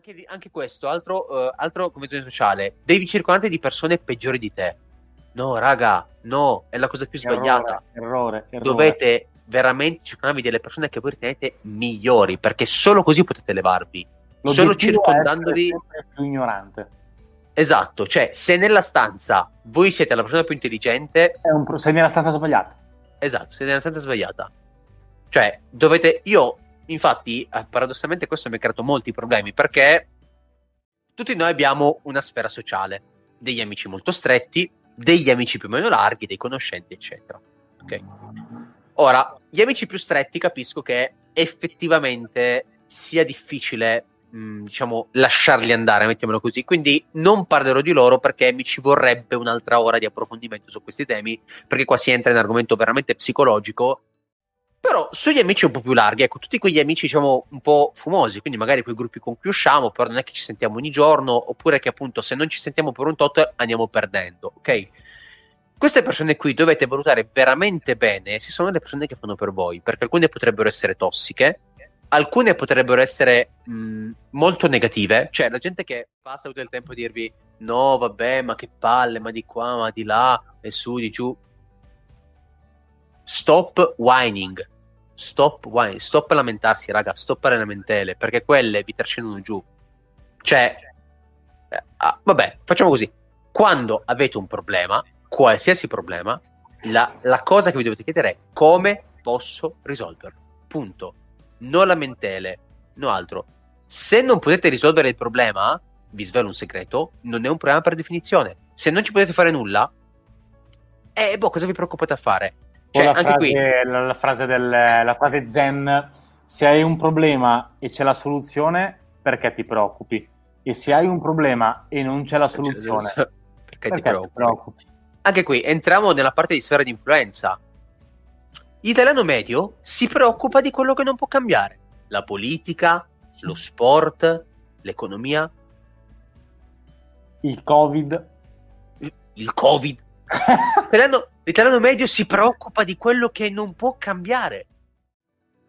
anche, anche questo, altro, uh, altro convenzione sociale, devi circondarti di persone peggiori di te. No, raga, no, è la cosa più sbagliata. Errore, errore. Dovete veramente circondarvi delle persone che voi ritenete migliori, perché solo così potete elevarvi. Solo circondandovi... più ignorante. Esatto, cioè se nella stanza voi siete la persona più intelligente... È un pro- sei nella stanza sbagliata. Esatto, siete nella stanza sbagliata. Cioè, dovete... Io, infatti, eh, paradossalmente questo mi ha creato molti problemi, perché tutti noi abbiamo una sfera sociale, degli amici molto stretti, degli amici più o meno larghi, dei conoscenti, eccetera. Ok? Ora, gli amici più stretti capisco che effettivamente sia difficile mh, diciamo, lasciarli andare, mettiamolo così. Quindi non parlerò di loro perché mi ci vorrebbe un'altra ora di approfondimento su questi temi, perché qua si entra in argomento veramente psicologico. Però sugli amici un po' più larghi, ecco, tutti quegli amici, diciamo, un po' fumosi, quindi magari quei gruppi con cui usciamo, però non è che ci sentiamo ogni giorno, oppure che appunto se non ci sentiamo per un tot andiamo perdendo, ok? Queste persone qui dovete valutare veramente bene se sono le persone che fanno per voi, perché alcune potrebbero essere tossiche, alcune potrebbero essere mh, molto negative, cioè la gente che passa tutto il tempo a dirvi no, vabbè, ma che palle, ma di qua, ma di là, e su, di giù. Stop whining. Stop whining. Stop lamentarsi, raga. Stop le lamentele, perché quelle vi trascendono giù. Cioè, eh, ah, vabbè, facciamo così. Quando avete un problema, qualsiasi problema, la, la cosa che vi dovete chiedere è come posso risolverlo. Punto no lamentele, no altro. Se non potete risolvere il problema, vi svelo un segreto, non è un problema per definizione. Se non ci potete fare nulla, eh, boh, cosa vi preoccupate a fare? Cioè, la, frase, qui... la, la, frase del, la frase zen, se hai un problema e c'è la soluzione, perché ti preoccupi? E se hai un problema e non c'è la soluzione, perché, perché, ti preoccupi? preoccupi? Anche qui entriamo nella parte di sfera di influenza. L'italiano medio si preoccupa di quello che non può cambiare. La politica, lo sport, l'economia. Il Covid. Il Covid. L'italiano, l'italiano medio si preoccupa di quello che non può cambiare.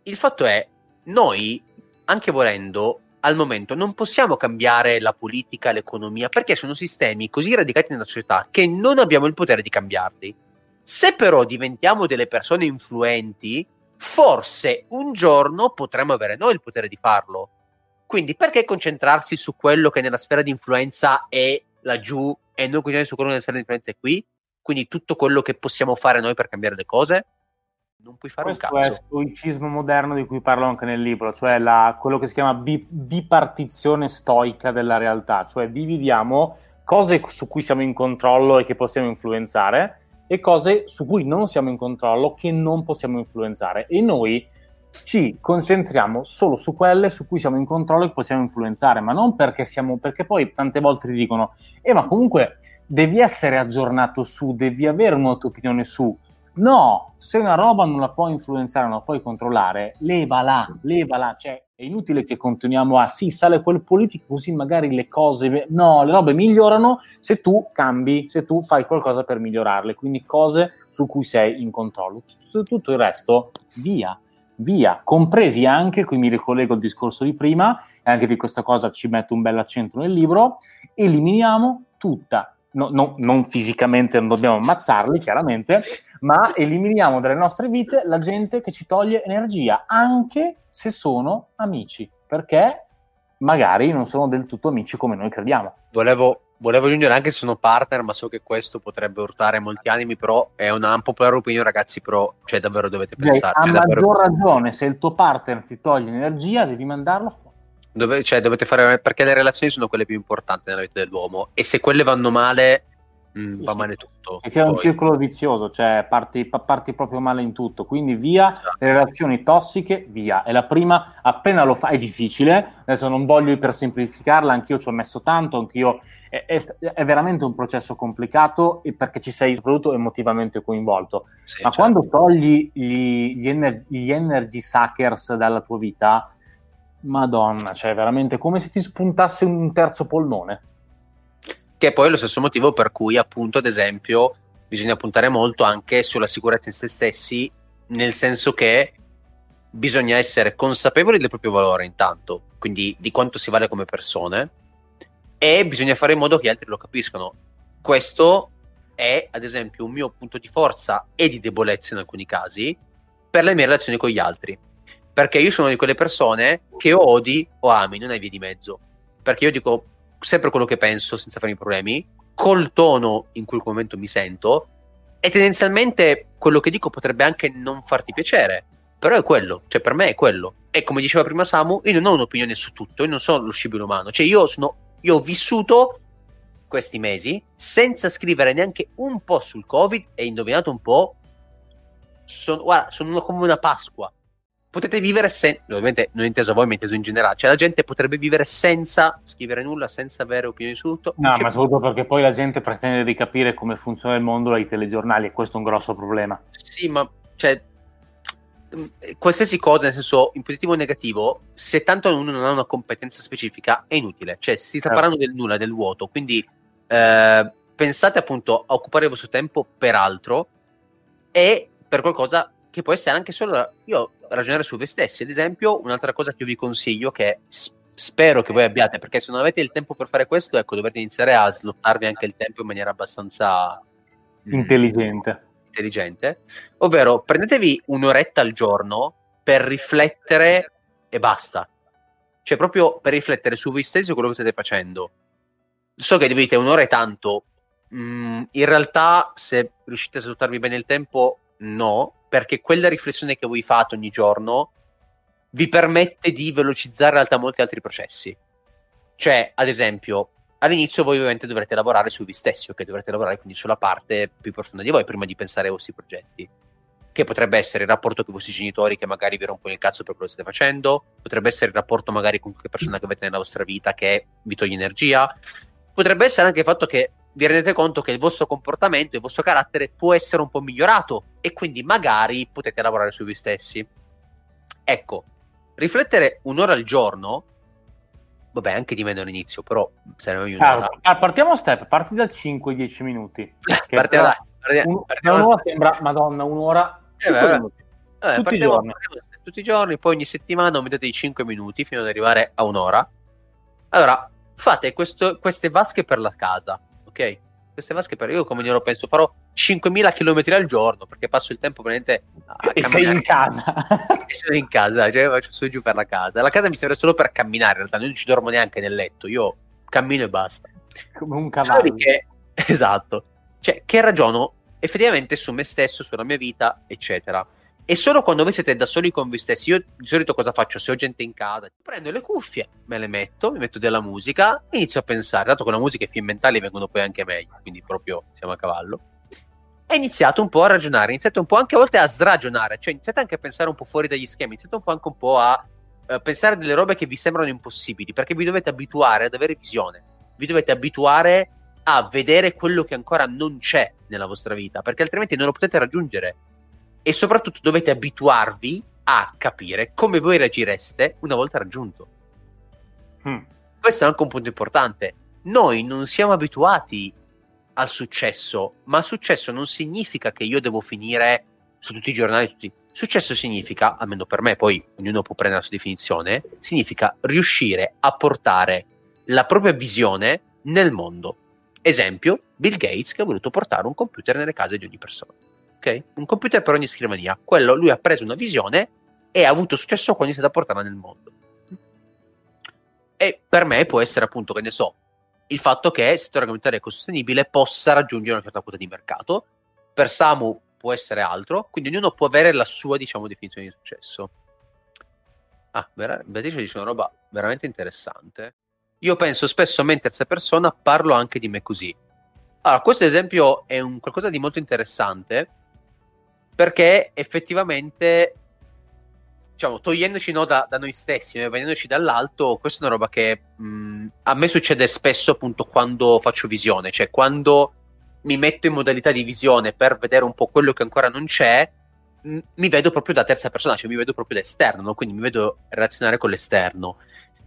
Il fatto è, noi, anche volendo, al momento non possiamo cambiare la politica, l'economia, perché sono sistemi così radicati nella società che non abbiamo il potere di cambiarli. Se però diventiamo delle persone influenti, forse un giorno potremmo avere noi il potere di farlo. Quindi perché concentrarsi su quello che nella sfera di influenza è laggiù e non continuare su quello che nella sfera di influenza è qui? Quindi tutto quello che possiamo fare noi per cambiare le cose? Non puoi fare Questo un cazzo. Questo è il stoicismo moderno di cui parlo anche nel libro, cioè la, quello che si chiama bi, bipartizione stoica della realtà, cioè dividiamo cose su cui siamo in controllo e che possiamo influenzare e cose su cui non siamo in controllo, che non possiamo influenzare. E noi ci concentriamo solo su quelle su cui siamo in controllo e possiamo influenzare, ma non perché siamo, perché poi tante volte ti dicono, eh ma comunque devi essere aggiornato su, devi avere una tua opinione su. No, se una roba non la puoi influenzare, non la puoi controllare, levala, levala, cioè è inutile che continuiamo a sì, sale quel politico così magari le cose, no, le robe migliorano se tu cambi, se tu fai qualcosa per migliorarle, quindi cose su cui sei in controllo. Tutto, tutto il resto, via, via, compresi anche, qui mi ricollego al discorso di prima, e anche di questa cosa ci metto un bel accento nel libro, eliminiamo tutta No, no, non fisicamente, non dobbiamo ammazzarli chiaramente, ma eliminiamo dalle nostre vite la gente che ci toglie energia, anche se sono amici, perché magari non sono del tutto amici come noi crediamo. Volevo, volevo aggiungere anche se sono partner, ma so che questo potrebbe urtare molti animi, però è una popolare opinione, ragazzi, però cioè, davvero dovete pensare. A cioè, maggior davvero... ragione, se il tuo partner ti toglie energia, devi mandarlo fuori. Dove, cioè, dovete fare perché le relazioni sono quelle più importanti nella vita dell'uomo e se quelle vanno male mh, mm, va male tutto. Perché è un circolo vizioso, cioè parti, parti, proprio male in tutto. Quindi via esatto. le relazioni tossiche, via. E la prima, appena lo fai, è difficile. Adesso non voglio ipersemplificarla, anch'io ci ho messo tanto, anch'io. È, è, è veramente un processo complicato e perché ci sei soprattutto emotivamente coinvolto. Sì, Ma certo. quando togli gli, gli, ener- gli energy suckers dalla tua vita Madonna, cioè veramente come se ti spuntasse un terzo polmone. Che è poi lo stesso motivo per cui, appunto, ad esempio, bisogna puntare molto anche sulla sicurezza in se stessi, nel senso che bisogna essere consapevoli del proprio valore intanto, quindi di quanto si vale come persone, e bisogna fare in modo che gli altri lo capiscano. Questo è, ad esempio, un mio punto di forza e di debolezza in alcuni casi per le mie relazioni con gli altri. Perché io sono di quelle persone che o odi o ami, non hai via di mezzo. Perché io dico sempre quello che penso senza farmi problemi, col tono in cui in quel momento mi sento, e tendenzialmente quello che dico potrebbe anche non farti piacere, però è quello, cioè per me è quello. E come diceva prima Samu, io non ho un'opinione su tutto, io non sono lo scibile umano, cioè io, sono, io ho vissuto questi mesi senza scrivere neanche un po' sul Covid e indovinato un po', sono, guarda, sono come una Pasqua. Potete vivere senza, ovviamente non inteso voi, ma inteso in generale, cioè la gente potrebbe vivere senza scrivere nulla, senza avere opinioni su tutto. No, cioè, ma soprattutto perché poi la gente pretende di capire come funziona il mondo dai telegiornali e questo è un grosso problema. Sì, ma cioè, qualsiasi cosa, nel senso in positivo o negativo, se tanto uno non ha una competenza specifica, è inutile. Cioè, si sta certo. parlando del nulla, del vuoto. Quindi eh, pensate appunto a occupare il vostro tempo per altro e per qualcosa che può essere anche solo io ragionare su voi stessi. Ad esempio, un'altra cosa che vi consiglio, che spero che voi abbiate, perché se non avete il tempo per fare questo, ecco, dovete iniziare a slottarvi anche il tempo in maniera abbastanza intelligente intelligente, ovvero prendetevi un'oretta al giorno per riflettere e basta. Cioè, proprio per riflettere su voi stessi e quello che state facendo. So che dite un'ora e tanto. Mm, in realtà, se riuscite a sfruttarvi bene il tempo, no, perché quella riflessione che voi fate ogni giorno vi permette di velocizzare in realtà molti altri processi. Cioè, ad esempio, all'inizio voi ovviamente dovrete lavorare su vi stessi, ok? Dovrete lavorare quindi sulla parte più profonda di voi prima di pensare ai vostri progetti. Che potrebbe essere il rapporto con i vostri genitori che magari vi rompono il cazzo per quello che state facendo, potrebbe essere il rapporto magari con qualche persona che avete nella vostra vita che vi toglie energia, potrebbe essere anche il fatto che vi rendete conto che il vostro comportamento, il vostro carattere può essere un po' migliorato e quindi magari potete lavorare su vi stessi. Ecco, riflettere un'ora al giorno vabbè, anche di meno all'inizio, però sarebbe meglio. Ah, ah, partiamo a step, parti da 5-10 minuti. partiamo da, partiamo, partiamo un'ora sembra, madonna, un'ora. Eh, vabbè, vabbè, tutti, partiamo, i giorni. tutti i giorni, poi ogni settimana mettete i 5 minuti fino ad arrivare a un'ora. Allora, fate questo, queste vasche per la casa, ok? queste vasche per io come glielo penso farò 5.000 km al giorno perché passo il tempo veramente a e sei in casa. E sono in casa cioè faccio su e giù per la casa. La casa mi serve solo per camminare in realtà non ci dormo neanche nel letto io cammino e basta. Come un cavallo. che, esatto cioè che ragiono effettivamente su me stesso sulla mia vita eccetera e solo quando voi siete da soli con voi stessi, io di solito cosa faccio? Se ho gente in casa, prendo le cuffie, me le metto, mi metto della musica e inizio a pensare. Tanto con la musica i film mentali vengono poi anche meglio, quindi proprio siamo a cavallo. E iniziate un po' a ragionare, iniziate un po' anche a volte a sragionare, cioè iniziate anche a pensare un po' fuori dagli schemi, iniziate un po' anche un po' a uh, pensare delle robe che vi sembrano impossibili, perché vi dovete abituare ad avere visione, vi dovete abituare a vedere quello che ancora non c'è nella vostra vita, perché altrimenti non lo potete raggiungere e soprattutto dovete abituarvi a capire come voi reagireste una volta raggiunto. Hmm. Questo è anche un punto importante. Noi non siamo abituati al successo, ma successo non significa che io devo finire su tutti i giornali. Tutti. Successo significa, almeno per me, poi ognuno può prendere la sua definizione, significa riuscire a portare la propria visione nel mondo. Esempio, Bill Gates che ha voluto portare un computer nelle case di ogni persona ok? Un computer per ogni scrivania. Quello lui ha preso una visione e ha avuto successo quando è iniziato a portarla nel mondo. E per me può essere appunto, che ne so, il fatto che il settore alimentare ecosostenibile possa raggiungere una certa quota di mercato. Per Samu può essere altro, quindi ognuno può avere la sua, diciamo, definizione di successo. Ah, Beatrice dice una roba veramente interessante. Io penso spesso a me in terza persona, parlo anche di me così. Allora, questo esempio è un qualcosa di molto interessante perché effettivamente diciamo, togliendoci no, da, da, noi stessi, noi venendoci dall'alto, questa è una roba che mh, a me succede spesso appunto quando faccio visione, cioè quando mi metto in modalità di visione per vedere un po' quello che ancora non c'è, mi vedo proprio da terza persona, cioè mi vedo proprio da esterno, no? quindi mi vedo relazionare con l'esterno.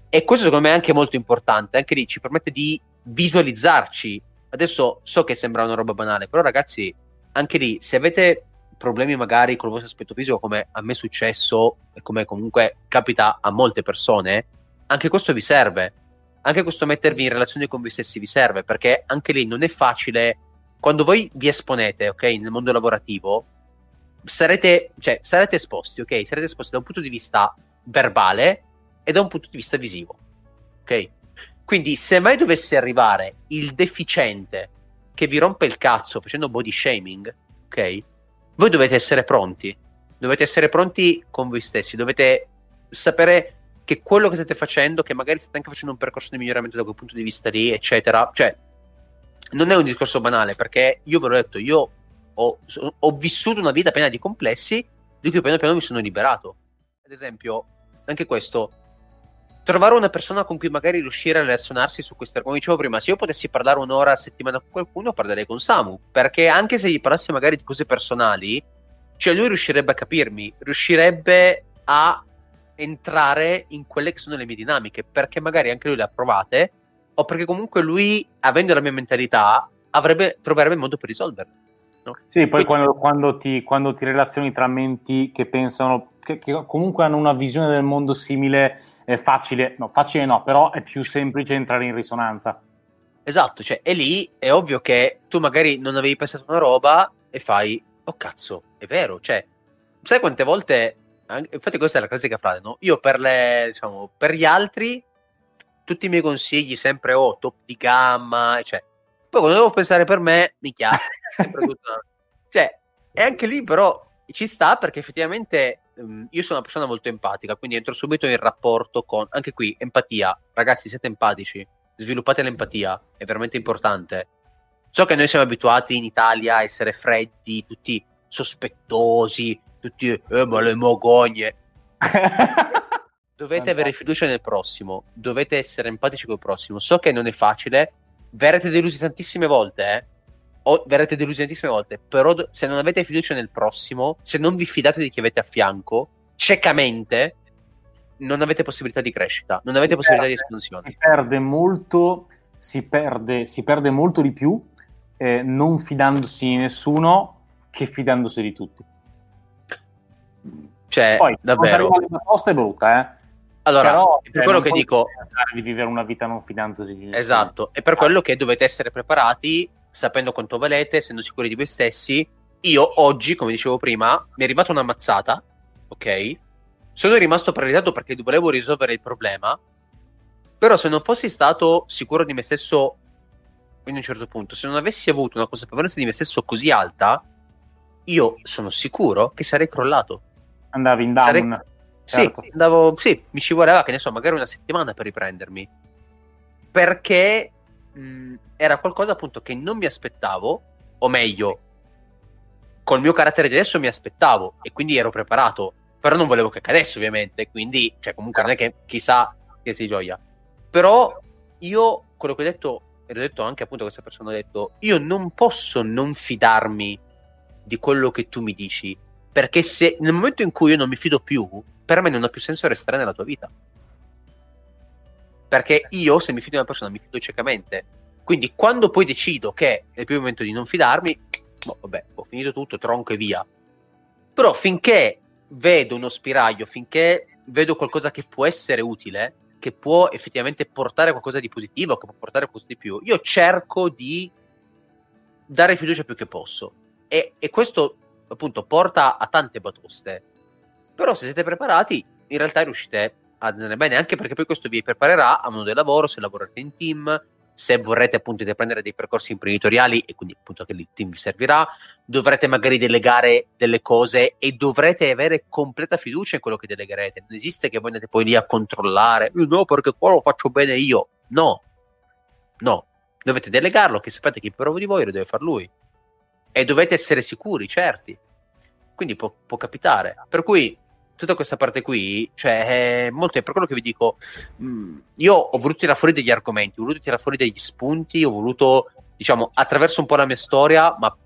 E questo secondo me è anche molto importante, anche lì ci permette di visualizzarci. Adesso so che sembra una roba banale, però ragazzi, anche lì, se avete problemi magari col vostro aspetto fisico, come a me è successo e come comunque capita a molte persone, anche questo vi serve. Anche questo mettervi in relazione con voi stessi vi serve, perché anche lì non è facile. Quando voi vi esponete, ok, nel mondo lavorativo, sarete, cioè, sarete esposti, ok? Sarete esposti da un punto di vista verbale e da un punto di vista visivo, ok? Quindi, se mai dovesse arrivare il deficiente che vi rompe il cazzo facendo body shaming, ok? Voi dovete essere pronti. Dovete essere pronti con voi stessi. Dovete sapere che quello che state facendo, che magari state anche facendo un percorso di miglioramento da quel punto di vista lì, eccetera. Cioè, non è un discorso banale, perché io ve l'ho detto, io ho, ho vissuto una vita piena di complessi di cui piano piano mi sono liberato. Ad esempio, anche questo, trovare una persona con cui magari riuscire a relazionarsi su questi argomenti. Dicevo prima, se io potessi parlare un'ora a settimana con qualcuno, parlerei con Samu, perché anche se gli parlassi magari di cose personali, cioè lui riuscirebbe a capirmi, riuscirebbe a entrare in quelle che sono le mie dinamiche, perché magari anche lui le ha provate, o perché comunque lui, avendo la mia mentalità, avrebbe, troverebbe il modo per risolverle. No? Sì, poi quando, quando, ti, quando, ti, relazioni tra menti che pensano, che, che comunque hanno una visione del mondo simile, è facile, no, facile no, però è più semplice entrare in risonanza. Esatto, cioè, e lì è ovvio che tu magari non avevi pensato una roba e fai, oh cazzo, è vero, cioè, sai quante volte, infatti questa è la classica frase, no? Io per le, diciamo, per gli altri, tutti i miei consigli sempre, oh, top di gamma, cioè, poi quando devo pensare per me, mi chiama. cioè, e anche lì però ci sta perché effettivamente um, io sono una persona molto empatica, quindi entro subito in rapporto con, anche qui, empatia. Ragazzi, siete empatici, sviluppate l'empatia, è veramente importante. So che noi siamo abituati in Italia a essere freddi, tutti sospettosi, tutti, eh, ma le mogogne. dovete avere fiducia nel prossimo, dovete essere empatici col prossimo. So che non è facile, verrete delusi tantissime volte, eh? O verrete delusi tantissime volte, però se non avete fiducia nel prossimo, se non vi fidate di chi avete a fianco, ciecamente, non avete possibilità di crescita, non avete si possibilità perde, di espansione. Si perde molto, si perde, si perde molto di più eh, non fidandosi di nessuno che fidandosi di tutti. Cioè, Poi, davvero. La posta è brutta, eh? Allora, Però, per quello che dico... Di vivere una vita non fidandosi. Esatto, e per quello che dovete essere preparati, sapendo quanto valete, essendo sicuri di voi stessi. Io oggi, come dicevo prima, mi è arrivata una mazzata, ok? Sono rimasto paralizzato perché volevo risolvere il problema, però se non fossi stato sicuro di me stesso in un certo punto, se non avessi avuto una consapevolezza di me stesso così alta, io sono sicuro che sarei crollato. Andavi in down. Sarei Certo. Sì, andavo, sì, mi ci voleva, che ne so, magari una settimana per riprendermi. Perché mh, era qualcosa appunto che non mi aspettavo, o meglio, col mio carattere di adesso mi aspettavo e quindi ero preparato. Però non volevo che cadesse, ovviamente. Quindi, cioè, comunque non è che chissà che si gioia. Però io, quello che ho detto, e l'ho detto anche appunto a questa persona, ho detto, io non posso non fidarmi di quello che tu mi dici. Perché se nel momento in cui io non mi fido più, per me non ha più senso restare nella tua vita. Perché io, se mi fido di una persona, mi fido ciecamente. Quindi, quando poi decido che è il più momento di non fidarmi, boh, vabbè, ho finito tutto, tronco e via. Però finché vedo uno spiraglio, finché vedo qualcosa che può essere utile, che può effettivamente portare qualcosa di positivo, che può portare qualcosa di più, io cerco di dare fiducia più che posso. E, e questo appunto porta a tante batoste però se siete preparati, in realtà riuscite a andare bene, anche perché poi questo vi preparerà a mondo del lavoro, se lavorate in team, se vorrete appunto intraprendere dei percorsi imprenditoriali e quindi appunto che il team vi servirà, dovrete magari delegare delle cose e dovrete avere completa fiducia in quello che delegherete. Non esiste che voi andate poi lì a controllare, no perché qua lo faccio bene io. No, no, dovete delegarlo, che sapete che il provo di voi lo deve fare lui. E dovete essere sicuri, certi. Quindi può, può capitare. Per cui tutta questa parte qui, cioè, è molto, è per quello che vi dico, mh, mm, io ho voluto tirare fuori degli argomenti, ho voluto tirare fuori degli spunti, ho voluto, diciamo, attraverso un po' la mia storia, ma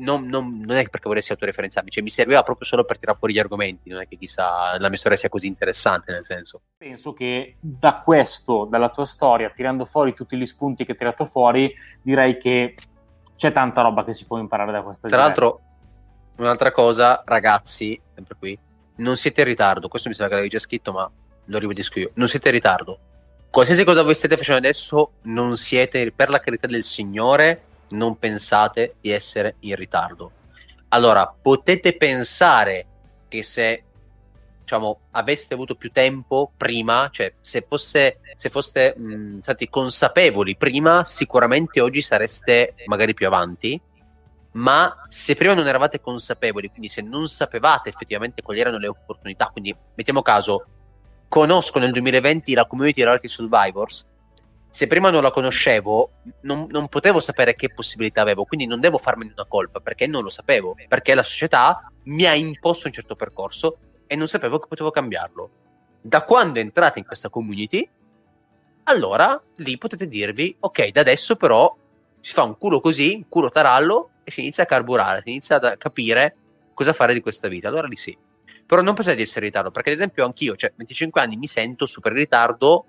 non, non, non è perché volessi autoreferenziarmi, cioè mi serviva proprio solo per tirare fuori gli argomenti, non è che chissà la mia storia sia così interessante, nel senso. Penso che da questo, dalla tua storia, tirando fuori tutti gli spunti che hai tirato fuori, direi che c'è tanta roba che si può imparare da questa Tra l'altro, un'altra cosa, ragazzi, sempre qui, non siete in ritardo, questo mi sembra che l'avevi già scritto, ma lo ribadisco io, non siete in ritardo. Qualsiasi cosa voi state facendo adesso, non siete, per la carità del Signore, non pensate di essere in ritardo. Allora, potete pensare che se diciamo, aveste avuto più tempo prima, cioè se, fosse, se foste mh, stati consapevoli prima, sicuramente oggi sareste magari più avanti. Ma se prima non eravate consapevoli, quindi se non sapevate effettivamente quali erano le opportunità, quindi mettiamo caso, conosco nel 2020 la community Reality Survivors, se prima non la conoscevo, non, non, potevo sapere che possibilità avevo, quindi non devo farmene una colpa perché non lo sapevo, perché la società mi ha imposto un certo percorso e non sapevo che potevo cambiarlo. Da quando entrate in questa community, allora lì potete dirvi, ok, da adesso però si fa un culo così, un culo tarallo, e si inizia a carburare, si inizia a capire cosa fare di questa vita. Allora lì sì. Però non pensate di essere in ritardo, perché ad esempio anch'io, cioè 25 anni, mi sento super in ritardo,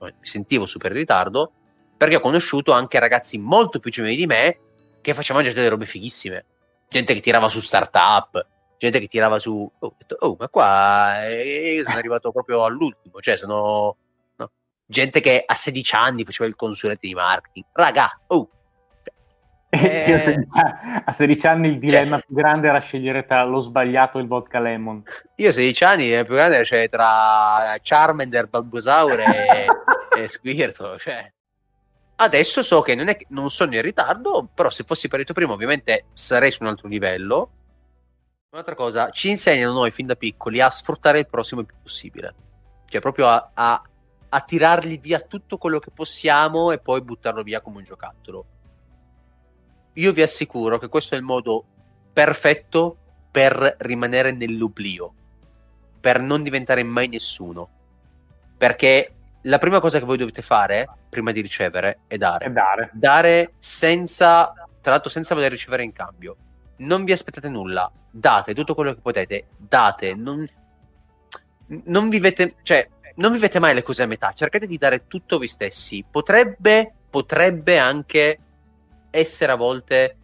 mi sentivo super in ritardo, perché ho conosciuto anche ragazzi molto più giovani di me che facevano già delle robe fighissime. Gente che tirava su startup, gente che tirava su, oh, oh ma qua eh, sono arrivato proprio all'ultimo, cioè sono no. gente che a 16 anni faceva il consulente di marketing, raga, oh. Eh, a 16 anni il dilemma cioè, più grande era scegliere tra lo sbagliato e il vodka lemon. Io a 16 anni il più grande era scegliere tra Charmander, Balbosaur e, e Squirtle. Cioè. Adesso so che non, è, non sono in ritardo, però se fossi partito prima ovviamente sarei su un altro livello Un'altra cosa, ci insegnano noi fin da piccoli a sfruttare il prossimo il più possibile. Cioè, proprio a, a, a tirargli via tutto quello che possiamo e poi buttarlo via come un giocattolo. Io vi assicuro che questo è il modo perfetto per rimanere nell'oblio, per non diventare mai nessuno. Perché la prima cosa che voi dovete fare prima di ricevere è dare. È dare. Dare senza, tra l'altro, senza voler ricevere in cambio non vi aspettate nulla, date tutto quello che potete, date, non, non vivete, cioè, non vivete mai le cose a metà, cercate di dare tutto voi stessi. Potrebbe, potrebbe anche essere a volte,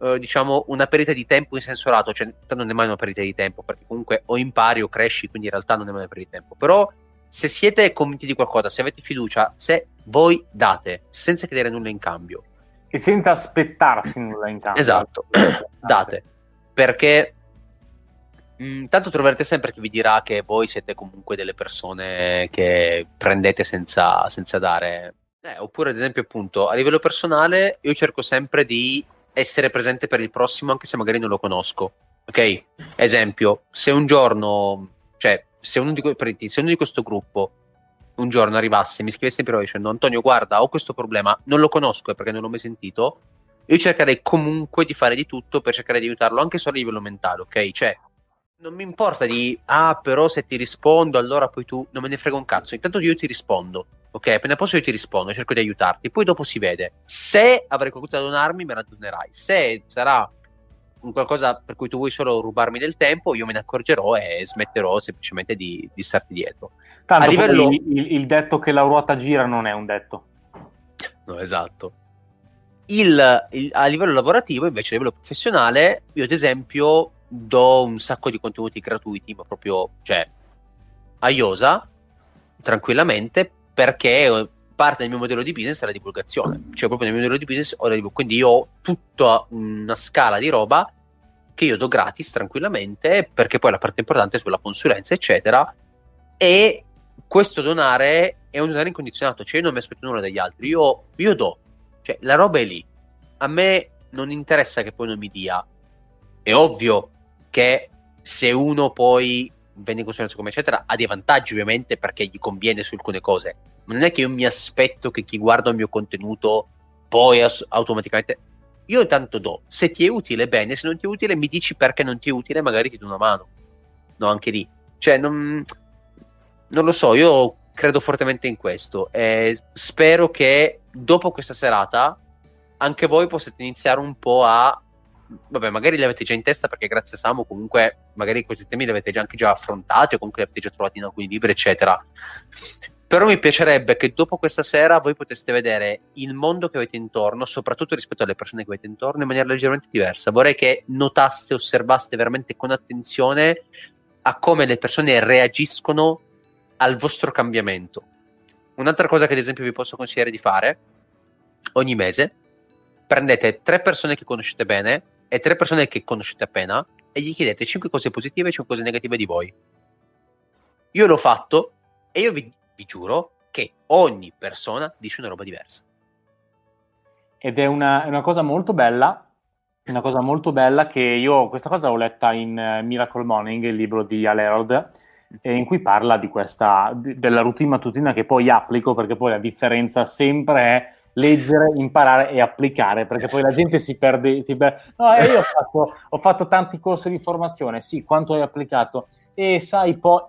eh, diciamo, una perdita di tempo in senso lato, cioè non è mai una perdita di tempo, perché comunque o impari o cresci, quindi in realtà non è mai una perdita di tempo. Però se siete convinti di qualcosa, se avete fiducia, se voi date, senza chiedere nulla in cambio, e senza aspettarsi nulla in cambio. Esatto, date. Perché mh, mm, tanto troverete sempre chi vi dirà che voi siete comunque delle persone che prendete senza, senza dare. Eh, oppure, ad esempio, appunto, a livello personale, io cerco sempre di essere presente per il prossimo, anche se magari non lo conosco. Ok? Esempio, se un giorno, cioè, se uno di, se uno di questo gruppo un giorno arrivasse e mi scrivesse in privato dicendo Antonio guarda ho questo problema, non lo conosco perché non l'ho mai sentito, io cercherei comunque di fare di tutto per cercare di aiutarlo anche solo a livello mentale, ok? Cioè, non mi importa di ah però se ti rispondo allora poi tu non me ne frega un cazzo, intanto io ti rispondo. Ok, appena posso io ti rispondo, cerco di aiutarti, poi dopo si vede. Se avrai qualcosa da donarmi, me la donerai. Se sarà un qualcosa per cui tu vuoi solo rubarmi del tempo, io me ne accorgerò e smetterò semplicemente di, di starti dietro. Tanto a livello... il, il, detto che la ruota gira non è un detto. No, esatto. Il, il, a livello lavorativo, invece, a livello professionale, io ad esempio do un sacco di contenuti gratuiti, ma proprio, cioè, a Iosa, tranquillamente, perché parte del mio modello di business è la divulgazione. Cioè, proprio nel mio modello di business ho la divulgazione. Quindi io ho tutta una scala di roba che io do gratis tranquillamente, perché poi la parte importante è sulla consulenza, eccetera. E questo donare è un donare incondizionato, cioè io non mi aspetto nulla dagli altri, io, io do. Cioè, la roba è lì. A me non interessa che poi non mi dia. È ovvio che se uno poi vende in consulenza come eccetera ha dei vantaggi ovviamente perché gli conviene su alcune cose non è che io mi aspetto che chi guarda il mio contenuto poi as- automaticamente. Io intanto do, se ti è utile bene, se non ti è utile mi dici perché non ti è utile, magari ti do una mano. No, anche lì. Cioè, non, non lo so, io credo fortemente in questo e spero che dopo questa serata anche voi possiate iniziare un po' a vabbè, magari li avete già in testa perché grazie a Samu comunque magari questi temi li avete già anche già affrontati o comunque li avete già trovati in alcuni libri, eccetera. Però mi piacerebbe che dopo questa sera voi poteste vedere il mondo che avete intorno, soprattutto rispetto alle persone che avete intorno, in maniera leggermente diversa. Vorrei che notaste, osservaste veramente con attenzione a come le persone reagiscono al vostro cambiamento. Un'altra cosa che ad esempio vi posso consigliare di fare, ogni mese prendete tre persone che conoscete bene e tre persone che conoscete appena e gli chiedete cinque cose positive e cinque cose negative di voi. Io l'ho fatto e io vi, vi giuro che ogni persona dice una roba diversa. Ed è una, è una cosa molto bella una cosa molto bella che io, questa cosa l'ho letta in uh, Miracle Morning, il libro di Al Herold, eh, in cui parla di questa, di, della routine mattutina che poi applico, perché poi la differenza sempre è leggere, imparare e applicare, perché poi la gente si perde, si perde. no, eh, io ho fatto, ho fatto tanti corsi di formazione, sì, quanto hai applicato? E sai poi...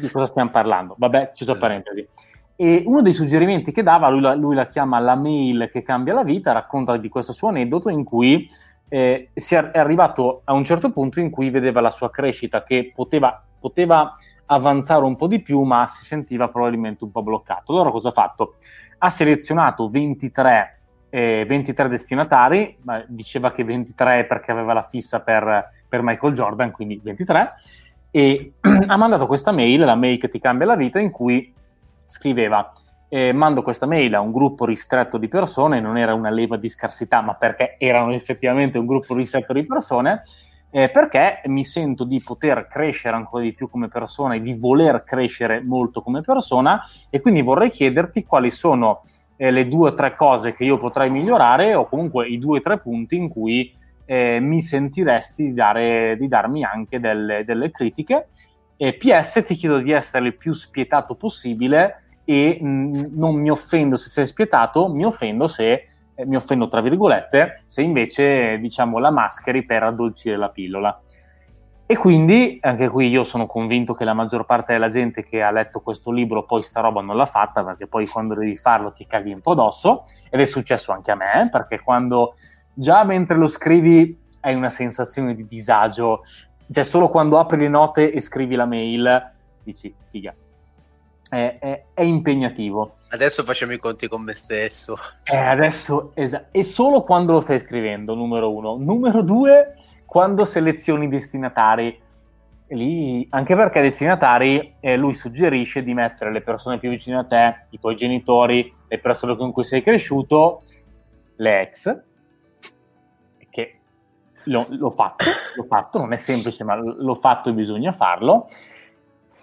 Di cosa stiamo parlando? Vabbè, chiuso parentesi. E uno dei suggerimenti che dava, lui la, lui la, chiama la mail che cambia la vita, racconta di questo suo aneddoto in cui eh, si è arrivato a un certo punto in cui vedeva la sua crescita che poteva, poteva avanzare un po' di più, ma si sentiva probabilmente un po' bloccato. Allora cosa ha fatto? Ha selezionato 23, eh, 23 destinatari, diceva che 23 perché aveva la fissa per, per Michael Jordan, quindi 23, e ha mandato questa mail, la mail che ti cambia la vita, in cui scriveva eh, mando questa mail a un gruppo ristretto di persone, non era una leva di scarsità, ma perché erano effettivamente un gruppo ristretto di persone, eh, perché mi sento di poter crescere ancora di più come persona e di voler crescere molto come persona e quindi vorrei chiederti quali sono eh, le due o tre cose che io potrei migliorare o comunque i due o tre punti in cui eh, mi sentiresti di, dare, di darmi anche delle, delle critiche. E PS ti chiedo di essere il più spietato possibile e mh, mm, non mi offendo se sei spietato, mi offendo se eh, mi offendo tra virgolette, se invece diciamo la mascheri per addolcire la pillola. E quindi anche qui io sono convinto che la maggior parte della gente che ha letto questo libro poi sta roba non l'ha fatta perché poi quando devi farlo ti caghi un po' addosso ed è successo anche a me perché quando già mentre lo scrivi hai una sensazione di disagio, cioè solo quando apri le note e scrivi la mail dici figa, è, è, è, impegnativo. Adesso facciamo i conti con me stesso. Eh, adesso, esatto. E solo quando lo stai scrivendo, numero uno. Numero due, quando selezioni i destinatari. Lì, anche perché ai destinatari eh, lui suggerisce di mettere le persone più vicine a te, i tuoi genitori, le persone con cui sei cresciuto, le ex, che l'ho, l'ho fatto, l'ho fatto, non è semplice, ma l'ho fatto e bisogna farlo.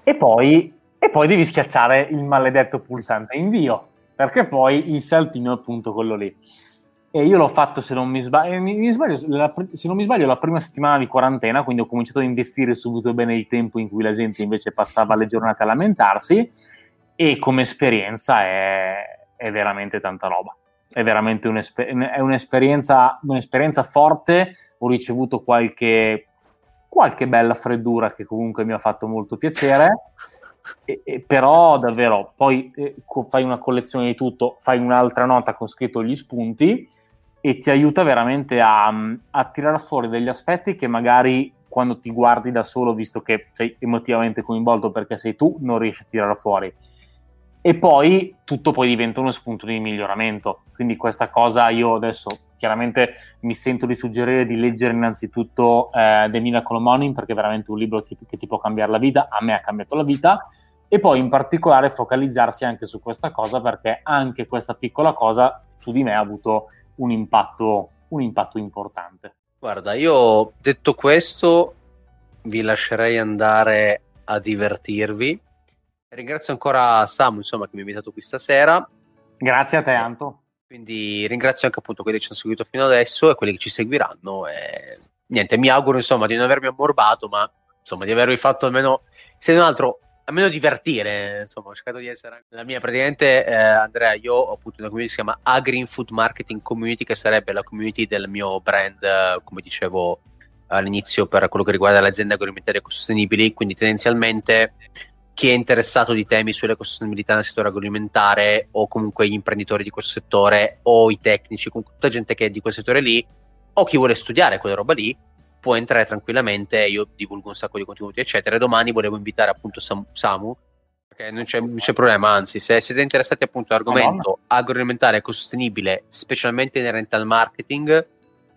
E poi e poi devi schiacciare il maledetto pulsante invio, perché poi il saltino è appunto quello lì. E io l'ho fatto, se non mi sbaglio, eh, mi, mi sbaglio la, se non mi sbaglio, la prima settimana di quarantena, quindi ho cominciato a investire subito bene il tempo in cui la gente invece passava le giornate a lamentarsi, e come esperienza è, è veramente tanta roba. È veramente un'esper- è un'esperienza, un'esperienza forte, ho ricevuto qualche, qualche bella freddura che comunque mi ha fatto molto piacere. E, e, però davvero poi eh, fai una collezione di tutto, fai un'altra nota con scritto gli spunti e ti aiuta veramente a, a tirare fuori degli aspetti che magari quando ti guardi da solo, visto che sei emotivamente coinvolto perché sei tu, non riesci a tirare fuori. E poi tutto poi diventa uno spunto di miglioramento. Quindi questa cosa io adesso chiaramente mi sento di suggerire di leggere innanzitutto eh, The Miracle Morning perché è veramente un libro che, che ti può cambiare la vita, a me ha cambiato la vita e poi in particolare focalizzarsi anche su questa cosa perché anche questa piccola cosa su di me ha avuto un impatto, un impatto importante. Guarda, io detto questo vi lascerei andare a divertirvi. Ringrazio ancora Samu insomma, che mi ha invitato qui stasera. Grazie a te, Anto. Quindi ringrazio anche appunto quelli che ci hanno seguito fino adesso e quelli che ci seguiranno. E niente, mi auguro insomma di non avermi ammorbato, ma insomma di avervi fatto almeno, se non altro, almeno divertire, insomma, ho cercato di essere la mia praticamente eh, Andrea, io ho appunto una community che si chiama Agri Food Marketing Community che sarebbe la community del mio brand, eh, come dicevo all'inizio per quello che riguarda le aziende agroalimentari ecosostenibili, quindi tendenzialmente chi è interessato di temi sull'ecosostenibilità nel settore agroalimentare o comunque gli imprenditori di questo settore o i tecnici, comunque tutta gente che è di quel settore lì o chi vuole studiare quella roba lì può entrare tranquillamente, io divulgo un sacco di contenuti, eccetera. Domani volevo invitare appunto Sam- Samu, perché non c'è, non c'è, problema, anzi, se siete interessati appunto all'argomento agroalimentare ecosostenibile, specialmente inerente al marketing,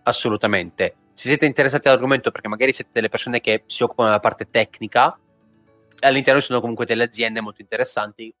assolutamente. Se siete interessati all'argomento perché magari siete delle persone che si occupano della parte tecnica, all'interno ci sono comunque delle aziende molto interessanti.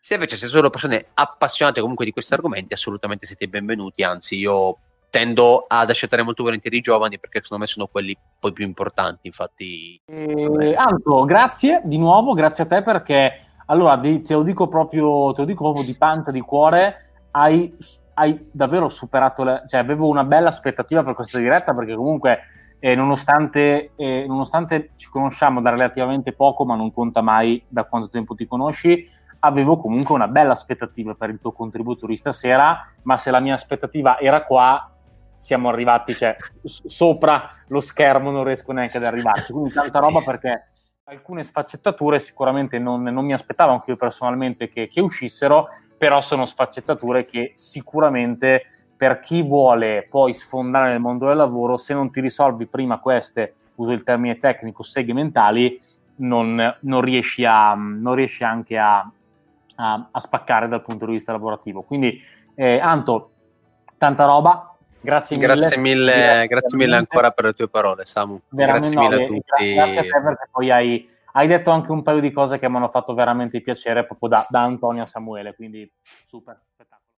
Se invece siete solo persone appassionate comunque di questi argomenti, assolutamente siete benvenuti, anzi io tendo ad accettare molto volentieri i giovani perché secondo me sono quelli poi più importanti, infatti... Eh, Anto, grazie di nuovo, grazie a te perché allora te lo dico proprio, lo dico proprio di pancia, di cuore, hai, hai davvero superato, le, cioè avevo una bella aspettativa per questa diretta perché comunque eh, nonostante, eh, nonostante ci conosciamo da relativamente poco, ma non conta mai da quanto tempo ti conosci, avevo comunque una bella aspettativa per il tuo contributo di stasera, ma se la mia aspettativa era qua, siamo arrivati, cioè, sopra lo schermo non riesco neanche ad arrivarci. Quindi tanta roba perché alcune sfaccettature sicuramente non, non mi aspettavo anche io personalmente che, che uscissero, però sono sfaccettature che sicuramente per chi vuole poi sfondare nel mondo del lavoro, se non ti risolvi prima queste, uso il termine tecnico, seghe mentali, non, non, riesci, a, non riesci, anche a, a, a, spaccare dal punto di vista lavorativo. Quindi, eh, Anto, tanta roba. Grazie mille. Grazie mille, grazie mille ancora per le tue parole, Samu. Veramente grazie no, mille a tutti. Grazie a te perché poi hai, hai, detto anche un paio di cose che mi hanno fatto veramente piacere proprio da, da Antonio a Samuele, quindi super, spettacolo.